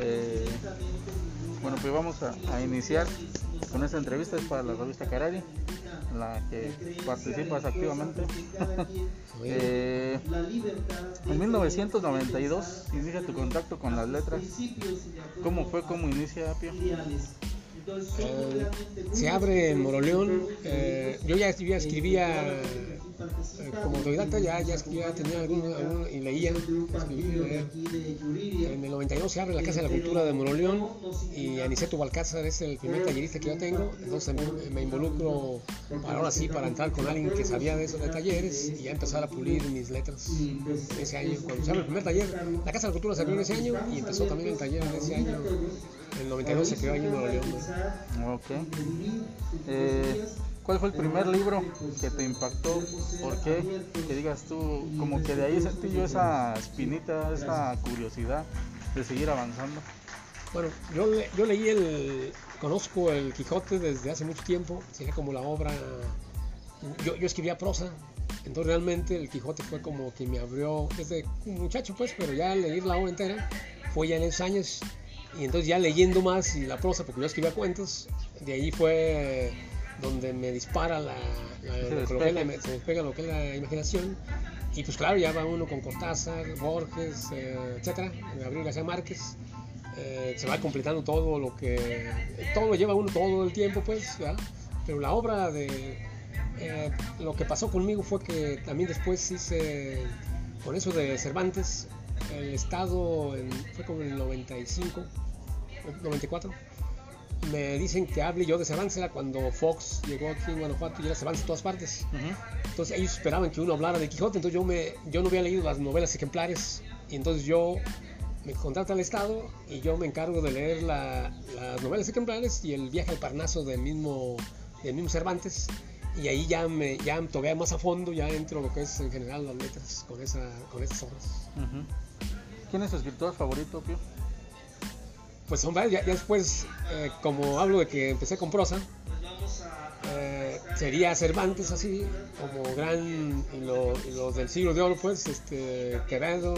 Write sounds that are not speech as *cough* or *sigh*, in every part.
Eh, bueno, pues vamos a, a iniciar con esta entrevista. Es para la revista Carari, en la que participas activamente. *laughs* Eh, en 1992 inicia tu contacto con las letras. ¿Cómo fue? ¿Cómo inicia Apio? Eh, se abre en Moroleón. eh, yo ya escribía eh, como autodidacta, ya, ya tenía algún, algún- y leía. escribía. En el 92 se abre la Casa de la Cultura de Moroleón y Aniceto Balcázar es el primer tallerista que yo tengo. Entonces me, me involucro para ahora sí, para entrar con alguien que sabía de eso de talleres y ya empezar a pulir mis letras ese año. Cuando se abre el primer taller, la Casa de la Cultura se abrió en ese año y empezó también el taller en ese año. En el 92 se creó ahí en Moroleón. ¿no? Ok. Eh, ¿Cuál fue el primer libro que te impactó? ¿Por qué? Que digas tú, como que de ahí sentí yo esa espinita, esa curiosidad de seguir avanzando. Bueno, yo, yo leí el, conozco el Quijote desde hace mucho tiempo, sería como la obra, yo, yo escribía prosa, entonces realmente el Quijote fue como que me abrió, desde un muchacho pues, pero ya leer la obra entera fue ya en esos y entonces ya leyendo más y la prosa, porque yo escribía cuentos, de ahí fue donde me dispara la, la- *laughs* Se lo que es despega. la- se despega lo que es la imaginación, y pues claro, ya va uno con Cortázar, Borges, eh, etcétera, Gabriel García Márquez, eh, se va completando todo lo que todo lo lleva uno todo el tiempo pues ¿verdad? pero la obra de eh, lo que pasó conmigo fue que también después hice con eso de Cervantes el estado en- fue como en el 95 94 me dicen que hable yo de Cervantes era cuando Fox llegó aquí en Guanajuato y era Cervantes en todas partes Ujú. entonces ellos esperaban que uno hablara de Quijote, entonces yo, me, yo no había leído las novelas ejemplares y entonces yo me contrata al Estado y yo me encargo de leer la- las novelas ejemplares y el viaje al Parnaso del mismo, del mismo Cervantes y ahí ya me ya toqué más a fondo, ya entro lo que es en general las letras con, esa, con esas obras. Ujú. ¿Quién es tu escritor favorito, Pio? Pues son ya, después, eh, como hablo de que empecé con prosa, eh, sería Cervantes así, como gran, y, lo- los del siglo de oro, pues, este, Quevedo,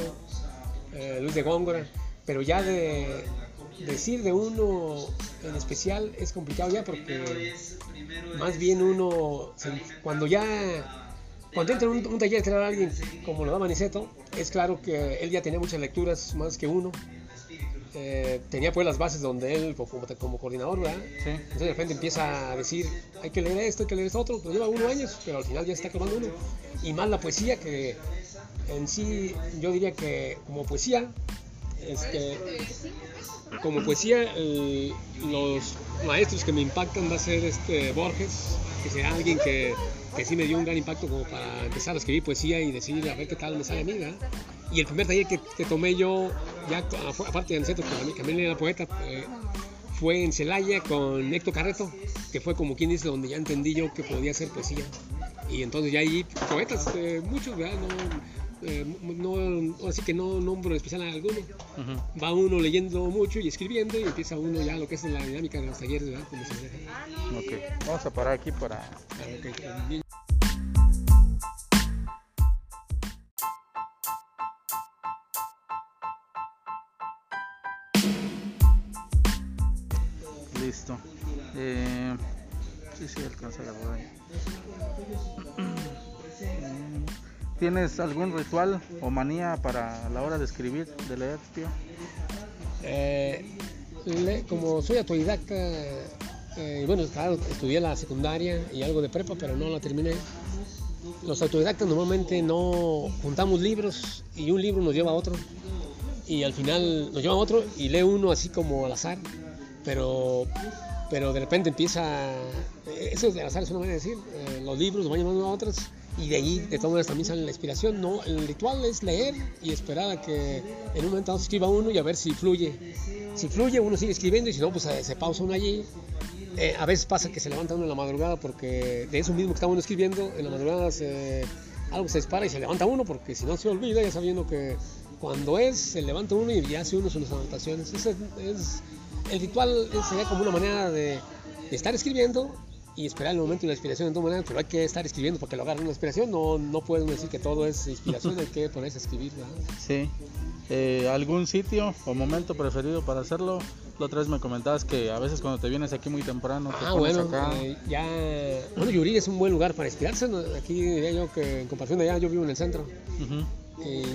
eh, Luis de Góngora, pero ya de decir de uno en especial es complicado ya porque más bien uno, cuando ya, cuando entra en un, un taller que da alguien como lo daba Niceto, es claro que él ya tenía muchas lecturas más que uno, eh, tenía pues las bases donde él como, como coordinador, ¿verdad? Sí. Entonces de repente empieza a decir, hay que leer esto, hay que leer esto otro, pues lleva uno años, pero al final ya está acabando uno. Y más la poesía, que en sí yo diría que como poesía, este, como poesía, los maestros que me impactan va a ser este Borges, que sea alguien que, que sí me dio un gran impacto como para empezar a escribir poesía y decir a ver qué tal me sale a mí. Y el primer taller que, que tomé yo, ya aparte de Aniceto, que también- era poeta, eh, fue en Celaya con Héctor Carreto, que fue como quien dice donde ya entendí yo que podía hacer poesía. Y entonces ya ahí poetas, muchos, ¿verdad? Eh, no, así que no nombro especial a alguno. Va uno leyendo mucho y escribiendo y empieza uno ya lo que es la dinámica de los talleres, ¿verdad? Como se maneja. Ok. Vamos a parar aquí para. Listo. Eh, sí, sí, alcanza a agarrar ahí. Eh, ¿Tienes algún ritual o manía para la hora de escribir, de leer, tío? Eh, como soy autodidacta, eh, bueno, claro, estudié la secundaria y algo de prepa, pero no la terminé. Los autodidactas normalmente no juntamos libros y un libro nos lleva a otro. Y al final nos lleva a otro y lee uno así como al azar, pero, pero de repente empieza. eh, Eso de al azar es una manera de decir. los libros nos van llevando a otros y de ahí de todas maneras también sale la inspiración. No, el ritual es leer y esperar a que en un momento dado se escriba uno y a ver si fluye. Si fluye, uno sigue escribiendo y si no, pues eh, se pausa uno allí. Eh, a veces pasa que se levanta uno en la madrugada porque de eso mismo que está uno escribiendo, en la madrugada se, algo se dispara y se levanta uno porque si no se olvida, ya sabiendo que cuando es, se levanta uno y ya hace uno sus anotaciones. Ese es, el ritual es- sería como una manera de, de estar escribiendo y esperar el momento de la inspiración de todas maneras, pero hay que estar escribiendo para que lo agarre una inspiración. No, no uno decir que todo es inspiración, *laughs* hay que ponerse a escribir. ¿verdad? Sí. Eh, ¿Algún sitio o momento preferido para hacerlo? La otra vez me comentabas que a veces cuando te vienes aquí muy temprano, te Ah, pones bueno, acá. eh, ya. Bueno, Yuri es un buen lugar para inspirarse. ¿no? Aquí diría yo que en comparación de allá, yo vivo en el centro.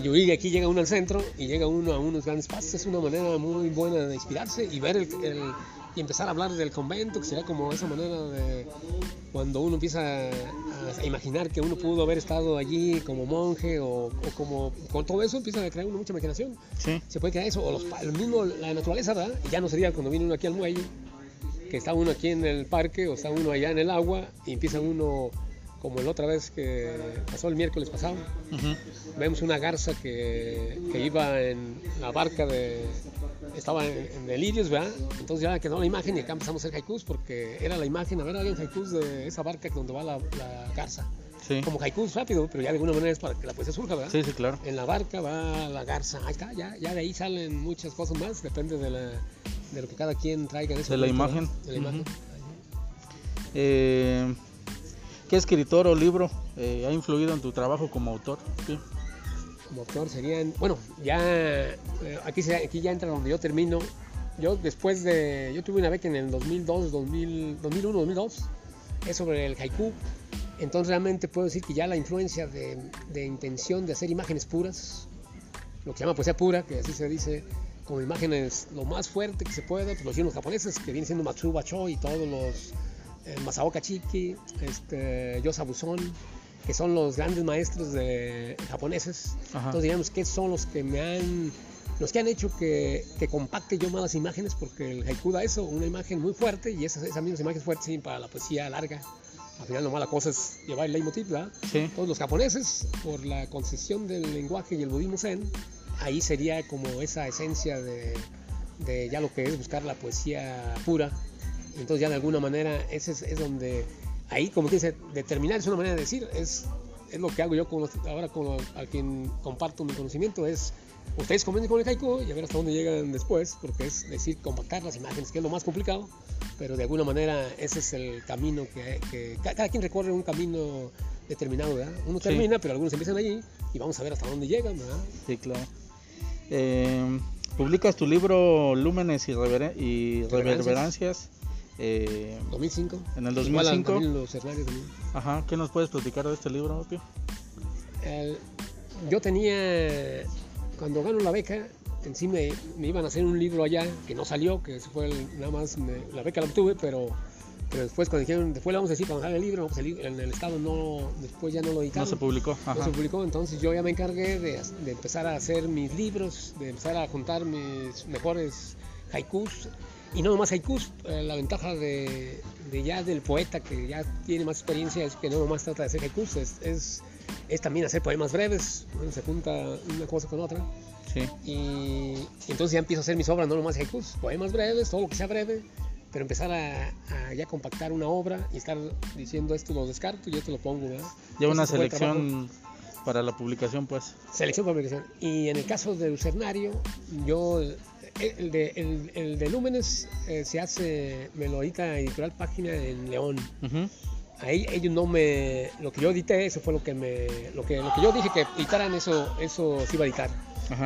Yuri aquí llega uno al centro y llega uno a unos grandes pasos. Es una manera muy buena de inspirarse y ver el, el- y empezar a hablar del convento, que sería como esa manera de cuando uno empieza a, imaginar que uno pudo haber estado allí como monje o, o como con todo eso empieza a crear uno mucha imaginación. Sí, Se puede crear eso, o los, el mismo, la naturaleza, ¿verdad? Y ya no sería cuando viene uno aquí al muelle, que está uno aquí en el parque o está uno allá en el agua y empieza uno, como la otra vez que pasó el miércoles pasado, vemos una garza que, que iba en la barca de... Estaba en, en delirios, ¿verdad? Entonces ya quedó la imagen y acá empezamos a hacer haikus porque era la imagen, a ver, hagan haikus de esa barca donde va la, la garza. sí, Como haikus rápido, pero ya de alguna manera es para que la poesía surja, ¿verdad? sí, sí, claro. En la barca va la garza, ahí está, ya, ya de ahí salen muchas cosas más, depende de, la, de lo que cada quien traiga en ese De la momento, imagen. ¿verdad? De la imagen. Eh, ¿Qué escritor o libro eh, ha influido en tu trabajo como autor? Como autor serían, bueno, ya eh, aquí, se- aquí ya entra donde yo termino. Yo después de, yo tuve una beca en el 2002, 2000, 2001, 2002, es sobre el haiku. Entonces realmente puedo decir que ya la influencia de, de intención de hacer imágenes puras, lo que se llama poesía pura, que así se dice, como imágenes lo más fuerte que se puede, pues los japoneses, que vienen siendo Matsuba Cho y todos los eh, Masaoka Chiki, este, Yosa que son los grandes maestros de japoneses. Ajá. Entonces digamos que son los que me han los que han hecho que, que compacte yo más las imágenes porque el haiku da eso, una imagen muy fuerte y esas, esas mismas imágenes fuertes sirven para la poesía larga. Al final nomás la cosa es llevar el leitmotiv, ¿verdad? Sí, Todos los japoneses, por la concesión del lenguaje y el budismo zen, ahí sería como esa esencia de, de ya lo que es buscar la poesía pura. Entonces ya de alguna manera ese es, es donde, ahí como que dice, determinar es una manera de decir, es, es lo que hago yo con los- ahora con a quien comparto mi conocimiento, es ustedes comiencen con el haiku y a ver hasta dónde llegan después, porque es decir, compactar las imágenes, que es lo más complicado, pero de alguna manera ese es el camino que, que ca- cada quien recorre un camino determinado, ¿verdad? Uno Sí. termina, pero algunos empiezan allí y vamos a ver hasta dónde llegan, ¿verdad? sí, claro. Eh, publicas tu libro Lúmenes y, Reveren- y Reverencias. Reverberancias. Eh, 2005. En el Igual a- 2005. también los también. ajá, ¿qué nos puedes platicar de este libro, Pio? El- yo tenía, cuando gano la beca, en sí me, me iban a hacer un libro allá que no salió, que ese fue el- nada más, me- la beca la obtuve, pero, pero después cuando dijeron, después le vamos a decir para el libro, pues el, en el estado no, después ya no lo No editaron. se publicó. no se publicó, entonces yo ya me encargué de, de empezar a hacer mis libros, de empezar a juntar mis mejores haikus. Y no nomás haikus, eh, la ventaja de, de ya del poeta que ya tiene más experiencia es que no nomás trata de hacer haikus, es, es, es también hacer poemas breves, bueno, se junta una cosa con otra. Sí, Y, y entonces ya empiezo a hacer mis obras, no nomás haikus, poemas breves, todo lo que sea breve, pero empezar a, a ya compactar una obra y estar diciendo esto lo descarto y esto lo pongo, ¿verdad? ya una selección para la publicación, pues. Selección por publicación. Y en el caso del Lucernario, yo, el de, el, el de Lúmenes eh, se hace, me lo edita Editorial Página en León. Ujú. Ahí ellos no me, lo que yo edité, eso fue lo que me, lo que, lo que yo dije que editaran, eso, eso se iba a editar.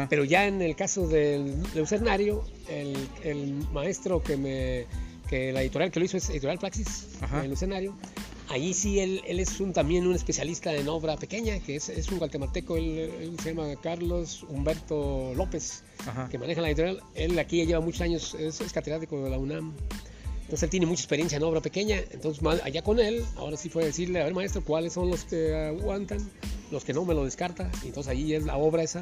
Pero ya en el caso del Lucernario, el, el maestro que me, que la editorial que lo hizo es Editorial Praxis, el Lucernario. Ahí sí él, él es un, también un especialista en obra pequeña, que es, es un guatemalteco, él, él se llama Carlos Humberto López, Ajá. que maneja la editorial. Él aquí lleva muchos años, es, es catedrático de la UNAM. Entonces él tiene mucha experiencia en obra pequeña. Entonces allá con él, ahora sí fue decirle, a ver maestro, ¿cuáles son los que aguantan? Los que no me lo descarta. Entonces ahí es la obra esa.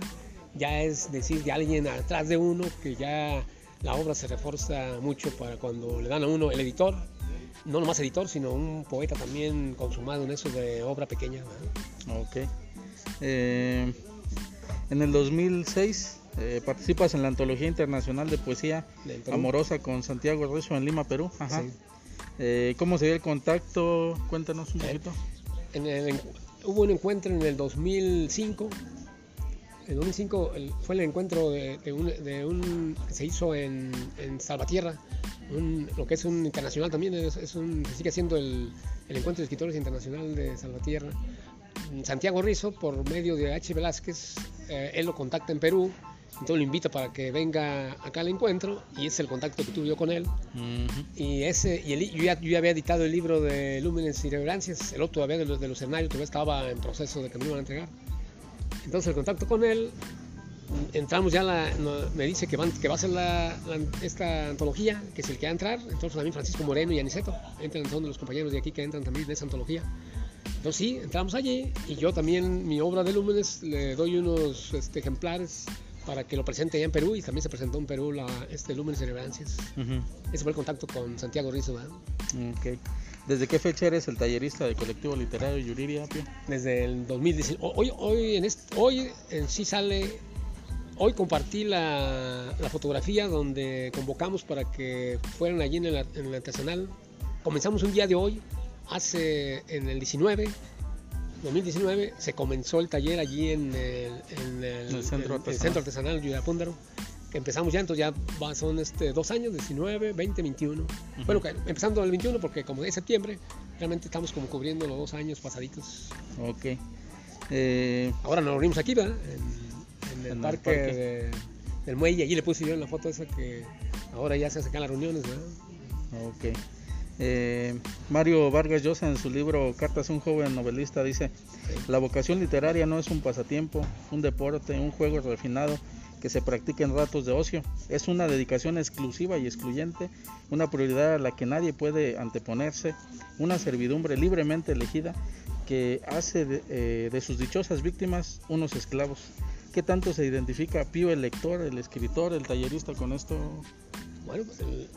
Ya es decir de alguien atrás de uno que ya la obra se refuerza mucho para cuando le dan a uno el editor. No nomás editor, sino un poeta también consumado en eso de obra pequeña. ¿verdad? Ok. Eh, en el 2006 eh, participas en la Antología Internacional de Poesía. Amorosa con Santiago Rezo en Lima, Perú. Ajá. Sí. Eh, ¿Cómo se dio el contacto? Cuéntanos un poquito. En el hubo un encuentro en el 2005. En 2005 el- fue el encuentro de, de un, de un- que se hizo en, en Salvatierra, un- lo que es un internacional también, es, es un, se sigue haciendo el, el encuentro de escritores internacional de Salvatierra. Santiago Rizzo, por medio de H. Velázquez, eh, él lo contacta en Perú Entonces lo invito para que venga acá al encuentro y es el contacto que tuve yo con él. Y ese y el, yo, ya, yo, ya, había editado el libro de Lúmenes y Reverencias, el otro todavía de los, de los escenarios, todavía estaba en proceso de que me iban a entregar. Entonces el contacto con él, entramos ya, la, me dice que, van, que va a ser la, esta antología, que es el que va a entrar, entonces también Francisco Moreno y Aniceto, entran, son de los compañeros de aquí que entran también en esa antología. Entonces sí, entramos allí y yo también mi obra de Lúmenes le doy unos este, ejemplares para que lo presente allá en Perú y también se presentó en Perú la, este Lúmenes y Reverencias. Ese fue el contacto con Santiago Rizzo. Okay. ¿Desde qué fecha eres el tallerista del colectivo literario Yuriria? Desde el 2019. Hoy, hoy, en este, hoy en sí sale, hoy compartí la, la, fotografía donde convocamos para que fueran allí en el, en el artesanal. Comenzamos un día de hoy, hace en el 19 2019 se comenzó el taller allí en el, en el, centro, el, artesanal. centro artesanal Yurapúndaro. Empezamos ya, entonces ya son este, dos años, 19, 20, 21. Uh -huh. Bueno, empezando el 21 porque como es septiembre, realmente estamos como cubriendo los dos años pasaditos. Ok. Eh, Ahora nos reunimos aquí, ¿verdad? En, en el en parque, el parque. De, del muelle. Allí le puse yo en la foto esa que ahora ya se hacen las reuniones, ¿verdad? Ok. Eh, Mario Vargas Llosa en su libro Cartas a un joven novelista dice, la vocación literaria no es un pasatiempo, un deporte, un juego refinado que se practica en ratos de ocio, es una dedicación exclusiva y excluyente, una prioridad a la que nadie puede anteponerse, una servidumbre libremente elegida que hace de, eh, de sus dichosas víctimas unos esclavos. ¿Qué tanto se identifica Pío el lector, el escritor, el tallerista con esto? Bueno, pues el,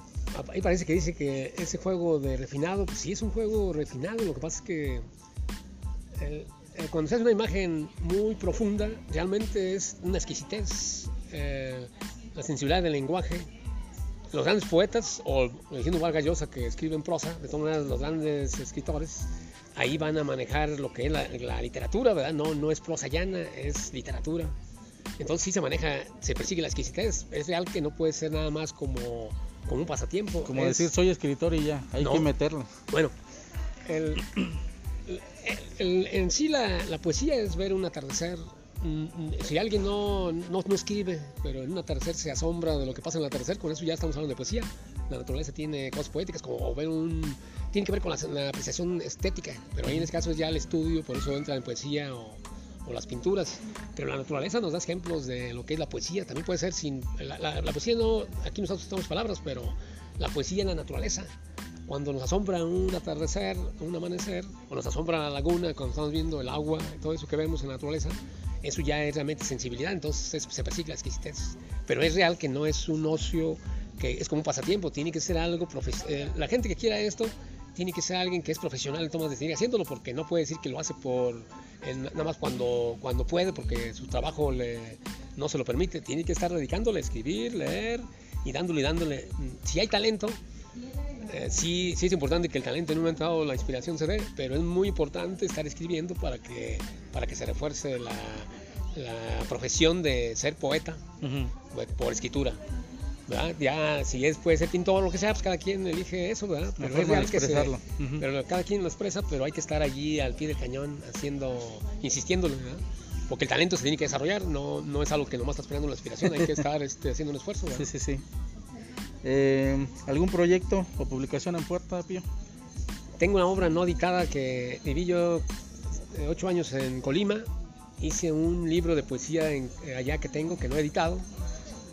ahí parece que dice que ese juego de refinado, pues sí es un juego refinado, lo que pasa es que el, cuando se hace una imagen muy profunda, realmente es una exquisitez, eh, la sensibilidad del lenguaje. Los grandes poetas, o diciendo Vargas Llosa que escriben prosa, de todas maneras los grandes escritores, ahí van a manejar lo que es la, la literatura, ¿verdad? No, no es prosa llana, es literatura. Entonces sí se maneja, se persigue la exquisitez. Es real que no puede ser nada más como como un pasatiempo. Como es... decir, soy escritor y ya, hay no. que meterlo. Bueno, el, el, el, en sí la, la, poesía es ver un atardecer. Si alguien no, no, escribe, pero en un atardecer se asombra de lo que pasa en el atardecer, con eso ya estamos hablando de poesía. La naturaleza tiene cosas poéticas, como ver un... Tiene que ver con la, la apreciación estética, pero ahí en este caso es ya el estudio, por eso entra en poesía o, las pinturas, pero la naturaleza nos da ejemplos de lo que es la poesía, también puede ser sin, la, la, la poesía no, aquí nosotros usamos palabras, pero la poesía en la naturaleza, cuando nos asombra un atardecer, un amanecer, o nos asombra la laguna, cuando estamos viendo el agua, todo eso que vemos en la naturaleza, eso ya es realmente sensibilidad, entonces se persigue la exquisitez, pero es real que no es un ocio, que es como un pasatiempo, tiene que ser algo, eh, la gente que quiera esto, tiene que ser alguien que es profesional en tomas de seguir haciéndolo porque no puede decir que lo hace por en, nada más cuando, cuando puede porque su trabajo le, no se lo permite. Tiene que estar dedicándole a escribir, leer y dándole y dándole. Si hay talento, eh, sí, sí es importante que el talento en un momento dado la inspiración se dé, pero es muy importante estar escribiendo para que, para que se refuerce la, la profesión de ser poeta uh -huh. por escritura. ¿verdad? Ya, si es, puede ser pintor o lo que sea, pues cada quien elige eso, ¿verdad? Pero es real que se, uh -huh. pero cada quien lo expresa, pero hay que estar allí al pie del cañón haciendo, insistiéndolo, ¿verdad? Porque el talento se tiene que desarrollar, no, no es algo que nomás estás esperando la inspiración, hay que *laughs* estar este, haciendo un esfuerzo, ¿verdad? Sí, sí, sí. Eh, ¿Algún proyecto o publicación en puerta, Pío? Tengo una obra no editada que viví yo eh, ocho años en Colima, hice un libro de poesía en, allá que tengo, que no he editado,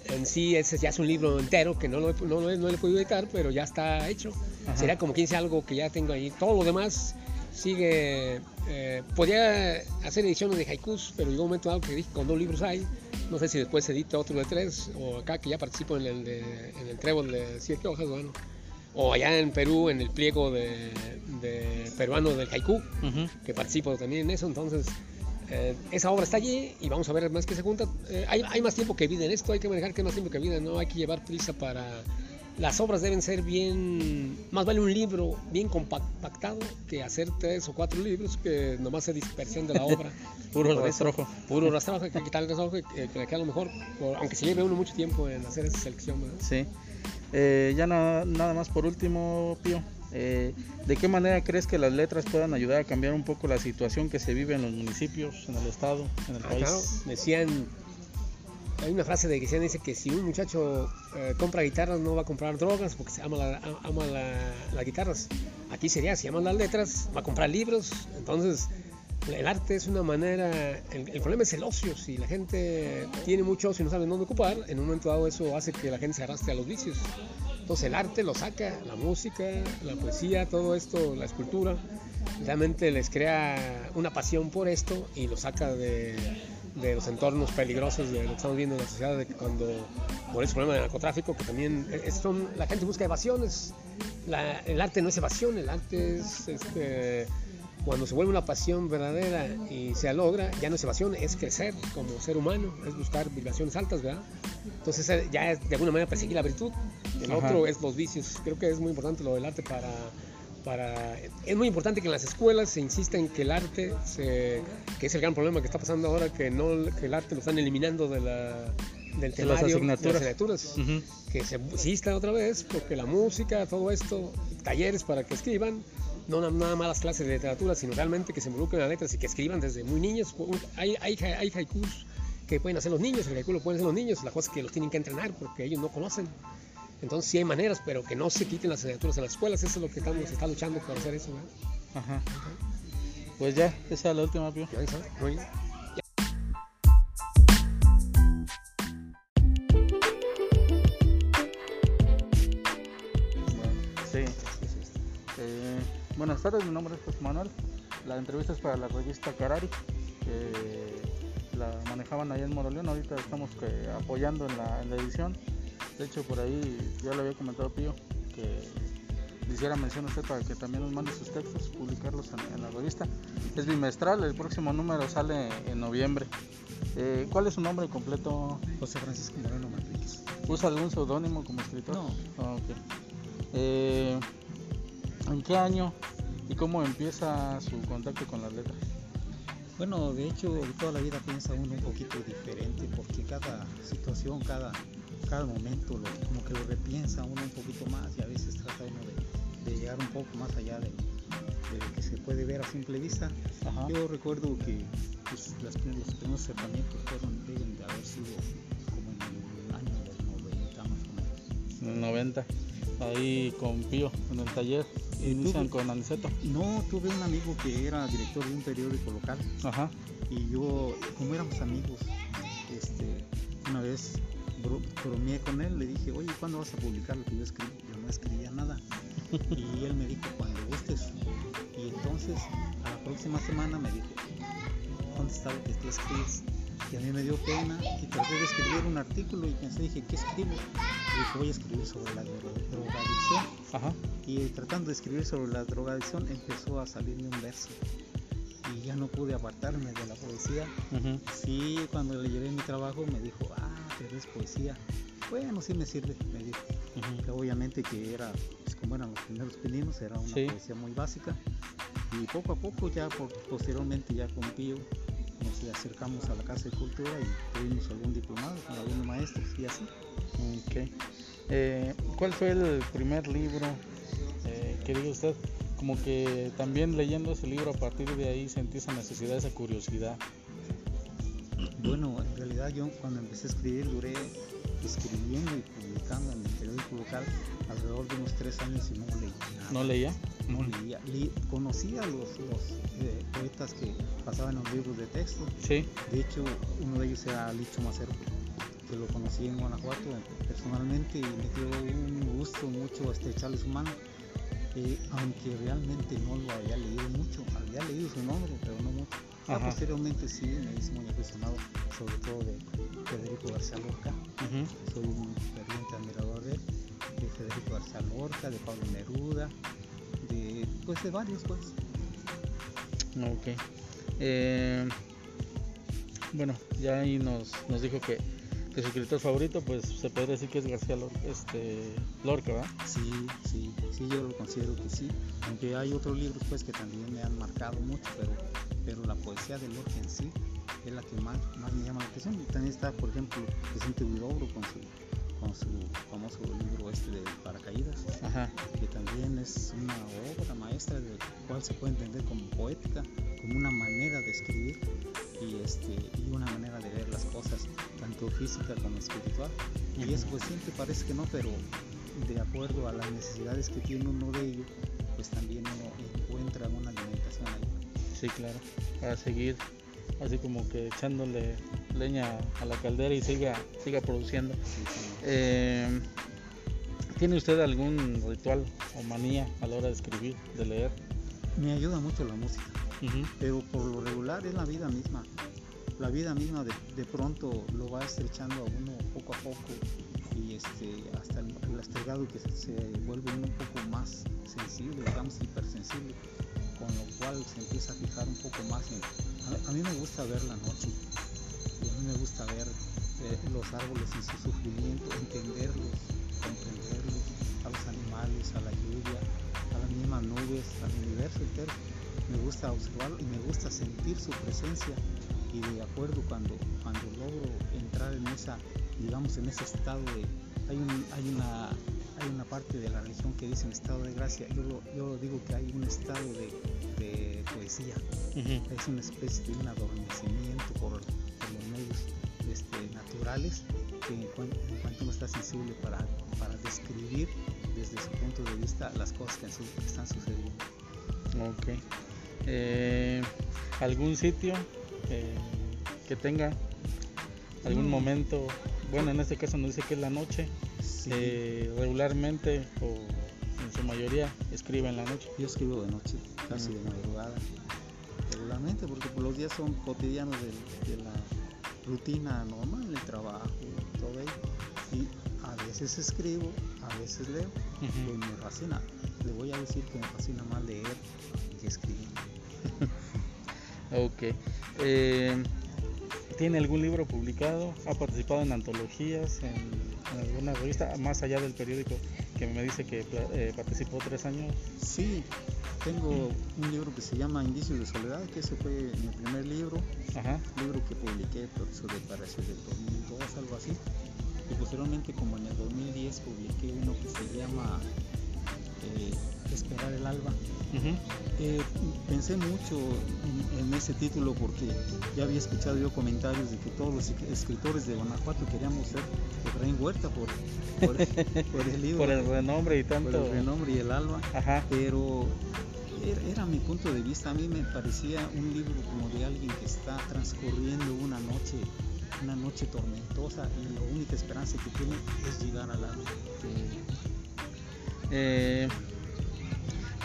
en sí ese ya es un libro entero que no lo, no, no, no le he podido editar, pero ya está hecho. Ajá. Sería como quien sea algo que ya tengo ahí. Todo lo demás sigue. Eh, podría hacer ediciones de haikus, pero llegó un momento dado que dije con dos libros hay. No sé si después se edita otro de tres, o acá que ya participo en el, de, en el trébol de siete hojas, bueno. O allá en Perú, en el pliego de, de peruano del haiku, uh -huh. que participo también en eso. Entonces, eh, esa obra está allí y vamos a ver más que se junta. Eh, hay, hay, más tiempo que vida en esto, hay que manejar que hay más tiempo que vida, no hay que llevar prisa para... Las obras deben ser bien, más vale un libro bien compactado que hacer tres o cuatro libros que nomás se dispersión de la obra. *laughs* puro rastrojo. Puro rastrojo, hay que quitar el rastrojo y que, que a lo mejor, por, aunque se lleve uno mucho tiempo en hacer esa selección. ¿verdad? Sí. Eh, ya na, nada más por último, Pío. Eh, ¿De qué manera crees que las letras puedan ayudar a cambiar un poco la situación que se vive en los municipios, en el estado, en el ah, país? Decían, hay una frase de se dice que si un muchacho eh, compra guitarras no va a comprar drogas porque ama, la, ama las guitarras. Aquí sería, si ama las letras, va a comprar libros. Entonces, el arte es una manera, el, problema es el ocio, si la gente tiene mucho ocio y no sabe dónde ocupar, en un momento dado eso hace que la gente se arrastre a los vicios. Entonces el arte lo saca, la música, la poesía, todo esto, la escultura, realmente les crea una pasión por esto y lo saca de, de los entornos peligrosos de lo que estamos viendo en la sociedad, de cuando por ese problema del narcotráfico, que también son, la gente busca evasiones, el arte no es evasión, el arte es este, cuando se vuelve una pasión verdadera y se logra, ya no es evasión, es crecer como ser humano, es buscar vibraciones altas, ¿verdad? Entonces eh, ya es de alguna manera perseguir la virtud. El otro es los vicios. Creo que es muy importante lo del arte para, para... Es muy importante que en las escuelas se insista en que el arte, se, que es el gran problema que está pasando ahora, que, no, que el arte lo están eliminando de la, del temario, de las asignaturas, que se insista otra vez, porque la música, todo esto, talleres para que escriban, no nada más las clases de literatura, sino realmente que se involucren en las letras y que escriban desde muy niños. Hay, hay, hay haikus que pueden hacer los niños, el haiku lo pueden hacer los niños, la cosa es que los tienen que entrenar porque ellos no conocen. Entonces sí hay maneras, pero que no se quiten las asignaturas en las escuelas, eso es lo que estamos está luchando por hacer eso. Ajá. Pues ya, esa es la última, Pío. Buenas tardes, mi nombre es José Manuel. La entrevista es para la revista Carari, que la manejaban allá en Moroleón. Ahorita estamos apoyando en la, edición. De hecho, por ahí ya le había comentado Pío que le hiciera mención a usted para que también nos mande sus textos, publicarlos en, la revista. Es bimestral, el próximo número sale en noviembre. Eh, ¿Cuál es su nombre completo? José Francisco Moreno Manríquez. ¿Usa algún seudónimo como escritor? No. Eh, ¿En qué año y cómo empieza su contacto con las letras? Bueno, de hecho, toda la vida piensa uno un poquito diferente porque cada situación, cada, cada momento lo, como que lo repiensa uno un poquito más y a veces trata uno de, llegar un poco más allá de, lo que se puede ver a simple vista. Yo recuerdo que pues, los primeros acercamientos fueron, deben de haber sido como en el año 90 más o menos. En el 90, ahí con Pío, en el taller. ¿Inician con Aniceto? No, tuve un amigo que era director de un periódico local. Ajá. Y yo, como éramos amigos, este, una vez bromeé con él, le dije, oye, ¿cuándo vas a publicar lo que yo escribí? Yo no escribía nada. y él me dijo, cuando gustes. Y entonces, a la próxima semana me dijo, ¿dónde está lo que tú escribes? Y a mí me dio pena y traté de escribir un artículo y pensé, dije, ¿qué escribo? Y dije, voy a escribir sobre la drogadicción. Ajá. Y tratando de escribir sobre la drogadicción empezó a salirme un verso. Y ya no pude apartarme de la poesía. Sí, cuando le llevé mi trabajo me dijo, ah, pero es poesía. Bueno, sí me sirve, me dijo. obviamente que era, pues, como eran los primeros pininos, era una poesía muy básica. Y poco a poco, ya posteriormente, ya con Pío, nos acercamos a la Casa de Cultura y tuvimos algún diplomado con algunos maestros y así. Okay. Eh, ¿Cuál fue el primer libro eh, que diga usted? Como que también leyendo ese libro a partir de ahí sentí esa necesidad, esa curiosidad. Bueno, en realidad yo cuando empecé a escribir duré escribiendo y publicando en el periódico local alrededor de unos tres años y no leía nada. ¿No leía? No leía. conocía los, los eh, poetas que pasaban en los libros de texto. Sí. De hecho, uno de ellos era Licho Macero, que lo conocí en Guanajuato personalmente y me dio un gusto mucho estrecharle su mano. Eh, aunque realmente no lo había leído mucho, había leído su nombre, pero no mucho. Posteriormente sí me hice muy aficionado, sobre todo de Federico García Lorca. Soy un ferviente admirador de de Federico García Lorca, de Pablo Neruda, de, pues de varios pues. Ok. Eh, bueno, ya ahí nos, nos dijo que, que, su escritor favorito, pues se podría decir que es García Lorca, este, Lorca, ¿verdad? Sí, sí, sí, yo lo considero que sí. Aunque hay otros libros pues que también me han marcado mucho, pero, pero la poesía de Lorca en sí es la que más, más me llama la atención. También está, por ejemplo, Vicente Huidobro con su con su famoso libro este de paracaídas, que también es una obra maestra de cual se puede entender como poética, como una manera de escribir y, este, y una manera de ver las cosas, tanto física como espiritual. Y eso pues siempre parece que no, pero de acuerdo a las necesidades que tiene uno de ellos, pues también uno encuentra una alimentación ahí. Sí, claro, para seguir así como que echándole leña a la caldera y siga, siga produciendo. Eh, ¿Tiene usted algún ritual o manía a la hora de escribir, de leer? Me ayuda mucho la música, pero por lo regular es la vida misma. La vida misma de, pronto lo va estrechando a uno poco a poco y este, hasta el, el que se, vuelve uno un poco más sensible, digamos hipersensible, con lo cual se empieza a fijar un poco más en... A, mí me gusta ver la noche, a me gusta ver eh, los árboles en su sufrimiento, entenderlos, comprenderlos, a los animales, a la lluvia, a las mismas nubes, al universo entero. Me gusta observarlo y me gusta sentir su presencia y de acuerdo cuando, cuando logro entrar en esa, digamos, en ese estado de... Hay, hay, una, hay una parte de la religión que dice en estado de gracia, yo, yo digo que hay un estado de, de poesía, es una especie de un adormecimiento por, por los medios este, naturales que en cuanto, uno está sensible para, para, describir desde su punto de vista las cosas que, están sucediendo. Ok. Eh, ¿Algún sitio eh, que tenga algún momento? Bueno, en este caso nos dice que es la noche. Eh, regularmente o en su mayoría escribe en la noche. Yo escribo de noche, casi de madrugada. Regularmente, porque los días son cotidianos de, de la rutina normal, el trabajo, todo ello. Y a veces escribo, a veces leo, pues me fascina. Le voy a decir que me fascina más leer que escribir. *laughs* ok. Eh, ¿Tiene algún libro publicado? ¿Ha participado en antologías, en, alguna revista, más allá del periódico que me dice que eh, participó tres años? Sí, tengo un libro que se llama Indicios de Soledad, que ese fue mi primer libro, libro que publiqué por eso de parece del 2002, algo así. Y posteriormente, como en el 2010, publiqué uno que se llama eh, Esperar el Alba. Eh, pensé mucho en, ese título porque ya había escuchado yo comentarios de que todos los escritores de Guanajuato queríamos ser Efraín Huerta por, por, el *laughs* libro. por el renombre y tanto. Por el renombre y el alba. Pero era, mi punto de vista, a mí me parecía un libro como de alguien que está transcurriendo una noche, una noche tormentosa y la única esperanza que tiene es llegar al alma. Eh,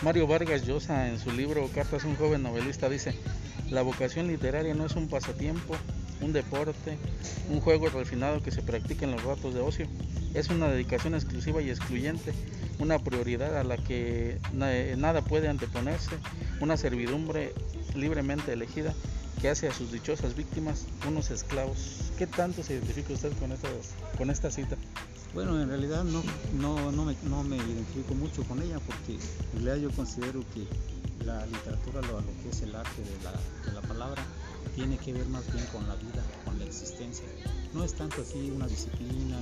Mario Vargas Llosa en su libro Cartas a un joven novelista dice, la vocación literaria no es un pasatiempo, un deporte, un juego refinado que se practica en los ratos de ocio. Es una dedicación exclusiva y excluyente, una prioridad a la que nada puede anteponerse, una servidumbre libremente elegida que hace a sus dichosas víctimas unos esclavos. ¿Qué tanto se identifica usted con, con esta cita? Bueno, en realidad no, no, no, me, no me identifico mucho con ella porque en realidad yo considero que la literatura, lo, que es el arte de la, de la palabra, tiene que ver más bien con la vida, con la existencia. No es tanto así una disciplina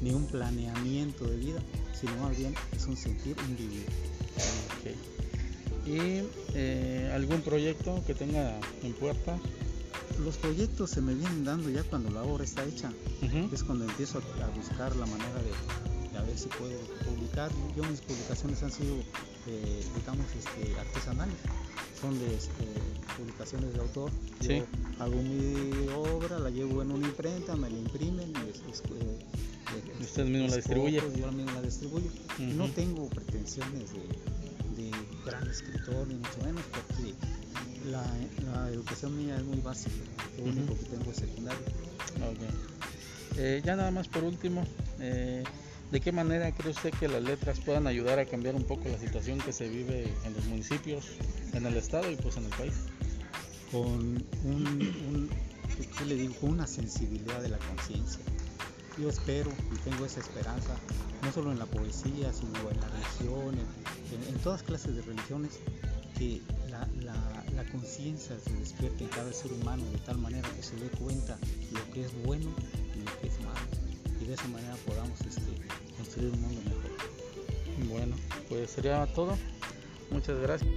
ni, un planeamiento de vida, sino más bien es un sentir, un vivir. ¿Y eh, algún proyecto que tenga en puerta? Los proyectos se me vienen dando ya cuando la obra está hecha. Es cuando empiezo a, buscar la manera de, a ver si puedo publicar. Yo mis publicaciones han sido, eh, digamos, este, artesanales son de este, publicaciones de autor. Yo hago mi obra, la llevo en una imprenta, me la imprimen, eh, usted mismo la distribuye. Yo mismo la distribuyo. No tengo pretensiones de, gran escritor, ni mucho menos, porque la, educación mía es muy básica. Lo único que tengo es secundario. Eh, ya nada más por último, eh, ¿De qué manera cree usted que las letras puedan ayudar a cambiar un poco la situación que se vive en los municipios, en el estado y pues en el país? Con un, le digo? una sensibilidad de la conciencia. Yo espero y tengo esa esperanza, no solo en la poesía, sino en la religión, en, todas clases de religiones, que la, conciencia se despierte en cada ser humano de tal manera que se dé cuenta lo que es bueno y lo que es malo. Y de esa manera podamos este, construir un mundo mejor. Bueno, pues sería todo. Muchas gracias.